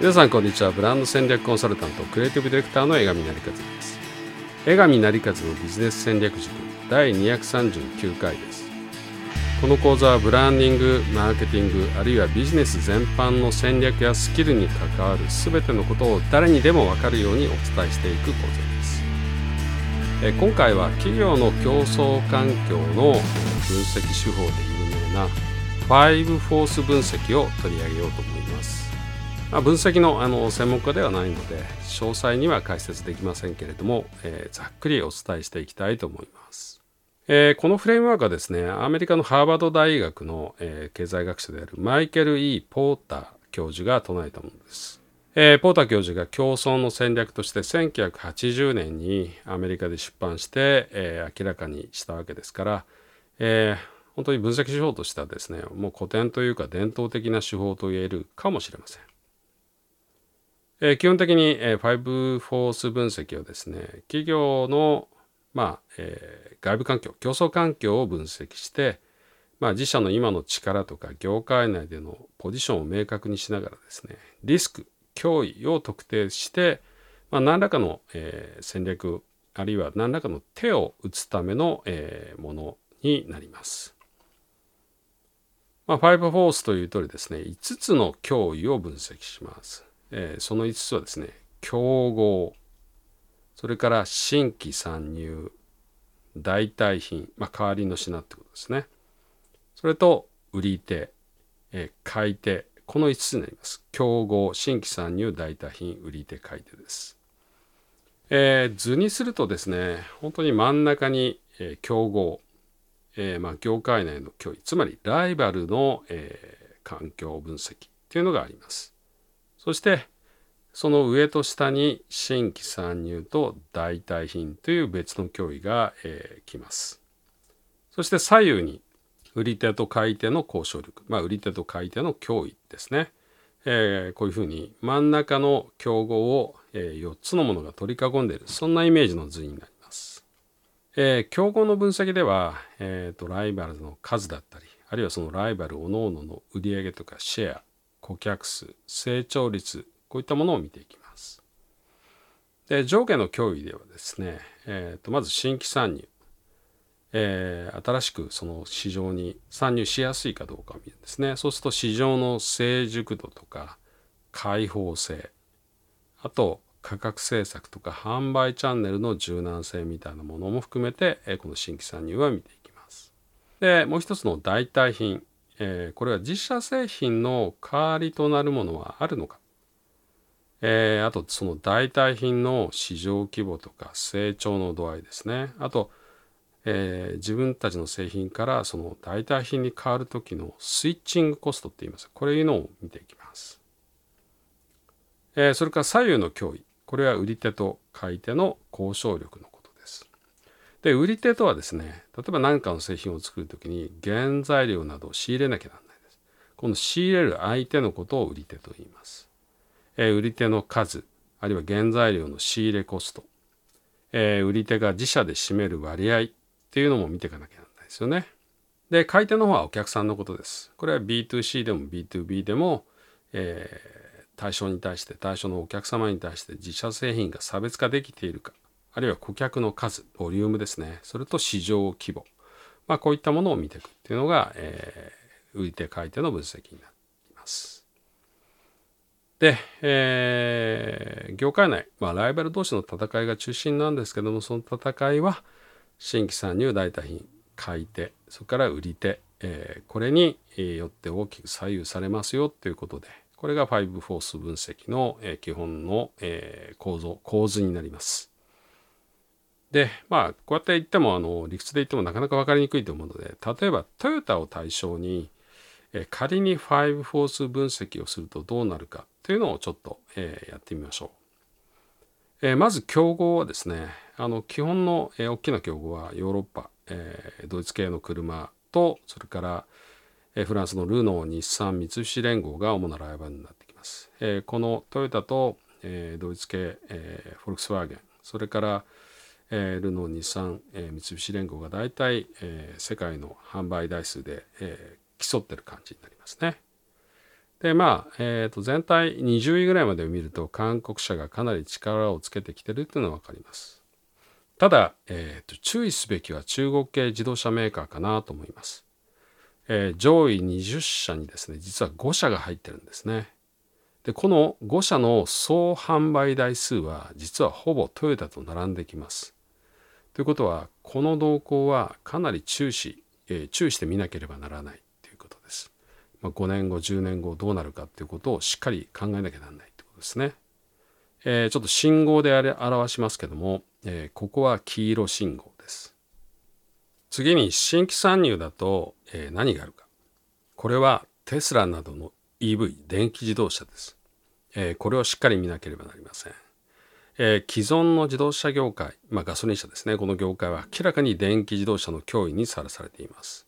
皆さんこんにちは。ブランド戦略コンサルタントクリエイティブディレクターの江上成和です。江上成和のビジネス戦略塾第239回です。この講座はブランディングマーケティングあるいはビジネス全般の戦略やスキルに関わる全てのことを誰にでも分かるようにお伝えしていく講座です。え今回は企業の競争環境の分析手法で有名な5フォース分析を取り上げようと思います。まあ、分析のあの専門家ではないので詳細には解説できませんけれども、えー、ざっくりお伝えしていきたいと思います。えー、このフレームワークはですねアメリカのハーバード大学の、えー、経済学者であるマイケル・ E・ ポーター教授が唱えたものです。えー、ポーター教授が競争の戦略として1980年にアメリカで出版して、えー、明らかにしたわけですから、えー、本当に分析手法としてはですねもう古典というか伝統的な手法と言えるかもしれません。えー、基本的に、えー、5フォース分析をですね企業の、まあえー、外部環境競争環境を分析して、まあ、自社の今の力とか業界内でのポジションを明確にしながらですねリスク脅威を特定して、まあ、何らかの、えー、戦略あるいは何らかの手を打つための、えー、ものになります。まあ、5フォースという通りですね5つの脅威を分析します。えー、その5つはですね競合それから新規参入代替品、まあ、代わりの品ってことですね。それと売り手、えー、買い手この5つになります。競合新規参入代替品売り手買い手です。えー、図にするとですね本当に真ん中に、えー、競合、えーまあ、業界内の脅威つまりライバルの、えー、環境分析というのがあります。そしてその上と下に新規参入と代替品という別の脅威が、えー、来ます。そして左右に売り手と買い手の交渉力、まあ、売り手と買い手の脅威ですね。えー、こういうふうに真ん中の競合を、えー、4つのものが取り囲んでいるそんなイメージの図になります。えー、競合の分析では、えーと、ライバルの数だったりあるいはそのライバル各々のの売り上げとかシェア顧客数成長率こういったものを見ていきます。で上下の脅威ではですね、えーと、まず新規参入、えー、新しくその市場に参入しやすいかどうかを見るんですね。そうすると市場の成熟度とか開放性あと価格政策とか販売チャンネルの柔軟性みたいなものも含めて、え、この新規参入は見ていきます。でもう一つの代替品えー、これは実写製品の代わりとなるものはあるのか、えー、あとその代替品の市場規模とか成長の度合いですね。あと、えー、自分たちの製品からその代替品に変わる時のスイッチングコストって言います。これいうのを見ていきます、えそれから左右の脅威。これは売り手と買い手の交渉力ので売り手とはですね例えば何かの製品を作る時に原材料などを仕入れなきゃならないです。この仕入れる相手のことを売り手と言います、えー、売り手の数あるいは原材料の仕入れコスト、えー、売り手が自社で占める割合っていうのも見ていかなきゃならないですよね。で買い手の方はお客さんのことです。これは B2C でも B2B でも、えー、対象に対して対象のお客様に対して自社製品が差別化できているか。あるいは顧客の数、ボリュームですね。それと市場規模。まあ、こういったものを見ていくっていうのが、えー、売り手買い手の分析になります。で、えー、業界内、まあ、ライバル同士の戦いが中心なんですけども、その戦いは、新規参入代替品、買い手、それから売り手、えー、これによって大きく左右されますよということで、これが5フォース分析の、えー、基本の、えー、構造、構図になります。でまあこうやって言ってもあの理屈で言ってもなかなか分かりにくいと思うので例えばトヨタを対象にえ仮に5フォース分析をするとどうなるかというのをちょっと、えー、やってみましょう。えー、まず競合はですねあの基本の、えー、大きな競合はヨーロッパ、え、ドイツ系の車とそれから、え、フランスのルノー日産三菱連合が主なライバルになってきます。え、このトヨタと、え、ドイツ系、え、フォルクスワーゲンそれからえー、ルノー日産、えー、三菱連合が大体、えー、世界の販売台数で、えー、競ってる感じになりますね。でまあ、えー、と全体20位ぐらいまでを見ると韓国車がかなり力をつけてきてるっていうのは分かります。ただ、えー、と注意すべきは中国系自動車メーカーかなと思います。えー、上位20社にですね実は5社が入ってるんですね。でこの5社の総販売台数は実はほぼトヨタと並んできます。ということはこの動向はかなり注視、えー、注意して見なければならないということです。まあ、5年後10年後どうなるかということをしっかり考えなきゃならないということですね。えー、ちょっと信号であれ表しますけども、えー、ここは黄色信号です。次に新規参入だと、えー、何があるか。これはテスラなどの EV 電気自動車です、えー、これをしっかり見なければなりません、えー、既存の自動車業界、まあ、ガソリン車ですね。この業界は明らかに電気自動車の脅威にさらされています、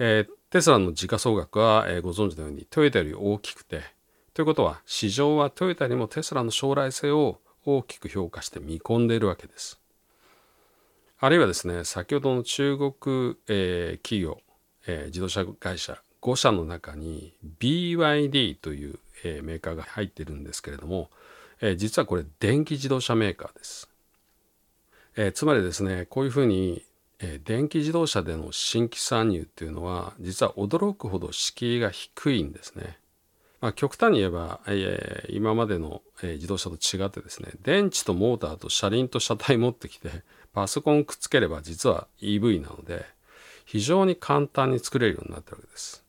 えー、テスラの時価総額は、えご存知のようにトヨタより大きくてということは市場はトヨタよりもテスラの将来性を大きく評価して見込んでいるわけです。あるいはですね先ほどの中国、え企業、え自動車会社5社の中に BYD という、えー、メーカーが入ってるんですけれども、えー、実はこれ電気自動車メーカーです。えー、つまりですねこういうふうに、え電気自動車での新規参入っていうのは実は驚くほど敷居が低いんですね。まあ、極端に言えば、え今までの、え自動車と違ってですね電池とモーターと車輪と車体持ってきてパソコンくっつければ実は EV なので非常に簡単に作れるようになってるわけです。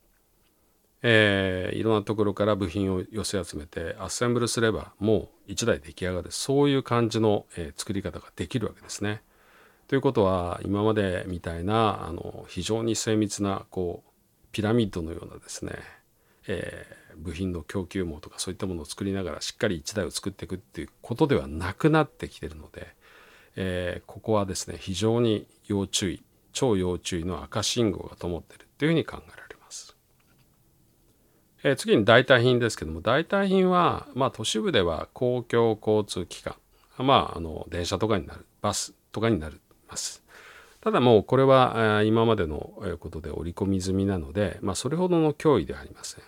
えー、いろんなところから部品を寄せ集めてアッセンブルすればもう1台出来上がるそういう感じの、えー、作り方ができるわけですね。ということは今までみたいなあの非常に精密なこうピラミッドのようなですね、えー、部品の供給網とかそういったものを作りながらしっかり1台を作っていくっていうことではなくなってきてるので、えー、ここはですね非常に要注意超要注意の赤信号が灯ってるっていうふうに考えられます。えー、次に代替品ですけども代替品は、まあ、都市部では公共交通機関まああの電車とかになるバスとかになります。ただもうこれは今までのことで織り込み済みなので、まあ、それほどの脅威ではありません、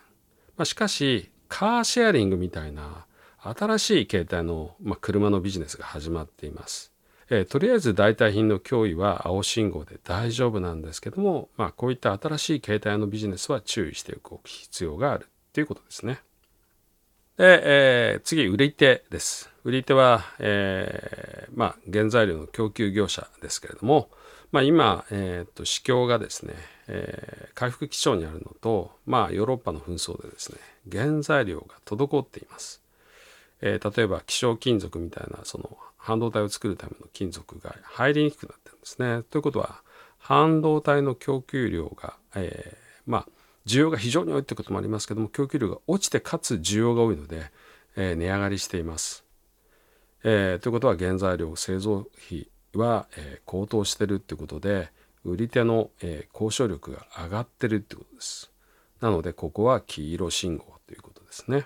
まあ、しかしカーシェアリングみたいな新しい形態の、まあ、車のビジネスが始まっています。えー、とりあえず代替品の脅威は青信号で大丈夫なんですけども、まあ、こういった新しい形態のビジネスは注意しておく必要があるということですね。で、えー、次、売り手です。売り手は、えー、まあ、原材料の供給業者ですけれども、まあ、今、えーと、市況がですね、えー、回復基調にあるのと、まあ、ヨーロッパの紛争でですね原材料が滞っています。えー、例えば希少金属みたいなその半導体を作るための金属が入りにくくなってるんですね。ということは半導体の供給量が、えー、まあ需要が非常に多いということもありますけども供給量が落ちてかつ需要が多いので、えー、値上がりしています。えー、ということは原材料製造費は、えー、高騰してるってことで売り手の、えー、交渉力が上がってるってことです。なのでここは黄色信号ということですね。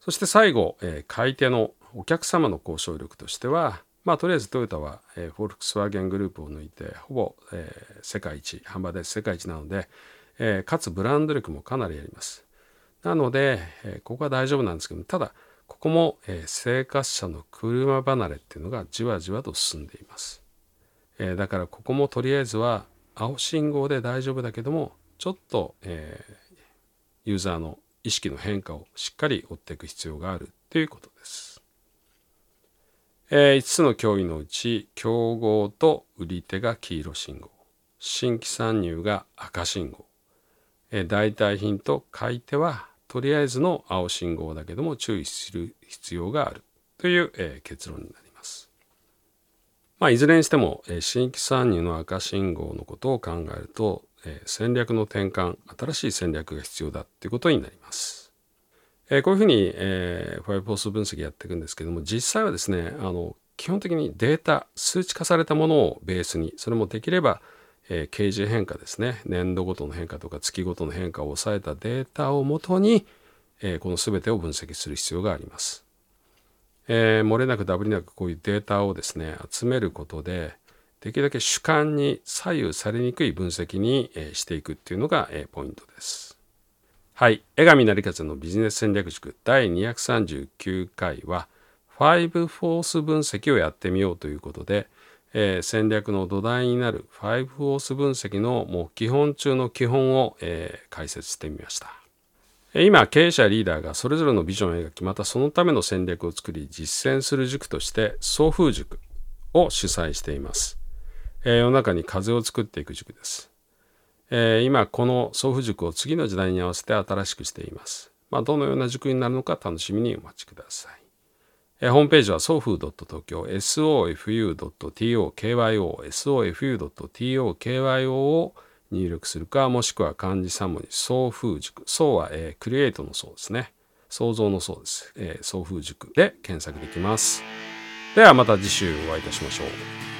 そして最後、えー、買い手のお客様の交渉力としては、まあ、とりあえずトヨタは、えー、フォルクスワーゲングループを抜いてほぼ、えー、世界一販売台世界一なので、えー、かつブランド力もかなりあります。なので、えー、ここは大丈夫なんですけどただここも、えー、生活者の車離れっていうのがじわじわと進んでいます。えー、だからここもとりあえずは青信号で大丈夫だけどもちょっと、えー、ユーザーの意識の変化をしっかり追っていく必要があるということです。えー、5つの脅威のうち競合と売り手が黄色信号新規参入が赤信号、えー、代替品と買い手はとりあえずの青信号だけども注意する必要があるという、えー、結論になります。まあ、いずれにしても、えー、新規参入の赤信号のことを考えるとえ戦略の転換新しい戦略が必要だっていうことになります。えこういうふうに、えー、ファイブフォース分析やっていくんですけども実際はですねあの基本的にデータ数値化されたものをベースにそれもできれば、えー、掲示変化ですね年度ごとの変化とか月ごとの変化を抑えたデータをもとに、えー、この全てを分析する必要があります。えー、漏れなくダブりなくこういうデータをですね集めることで、できるだけ主観に左右されにくい分析にえしていくっていうのがえポイントです。はい。江上成和のビジネス戦略塾第239回は5フォース分析をやってみようということで、えー、戦略の土台になる5フォース分析のもう基本中の基本を、えー、解説してみました。今経営者リーダーがそれぞれのビジョンを描きまたそのための戦略を作り実践する塾として送風塾を主催しています、えー、世の中に風を作っていく塾です。えー、今この送付塾を次の時代に合わせて新しくしています。まあ、どのような塾になるのか楽しみにお待ちください。えー、ホームページは送風 .tokyo sofu.tokyo sofu.tokyo を入力するかもしくは漢字3文字送風塾送は、えー、クリエイトの送ですね創造の創です、えー、送風塾で検索できますではまた次週お会いいたしましょう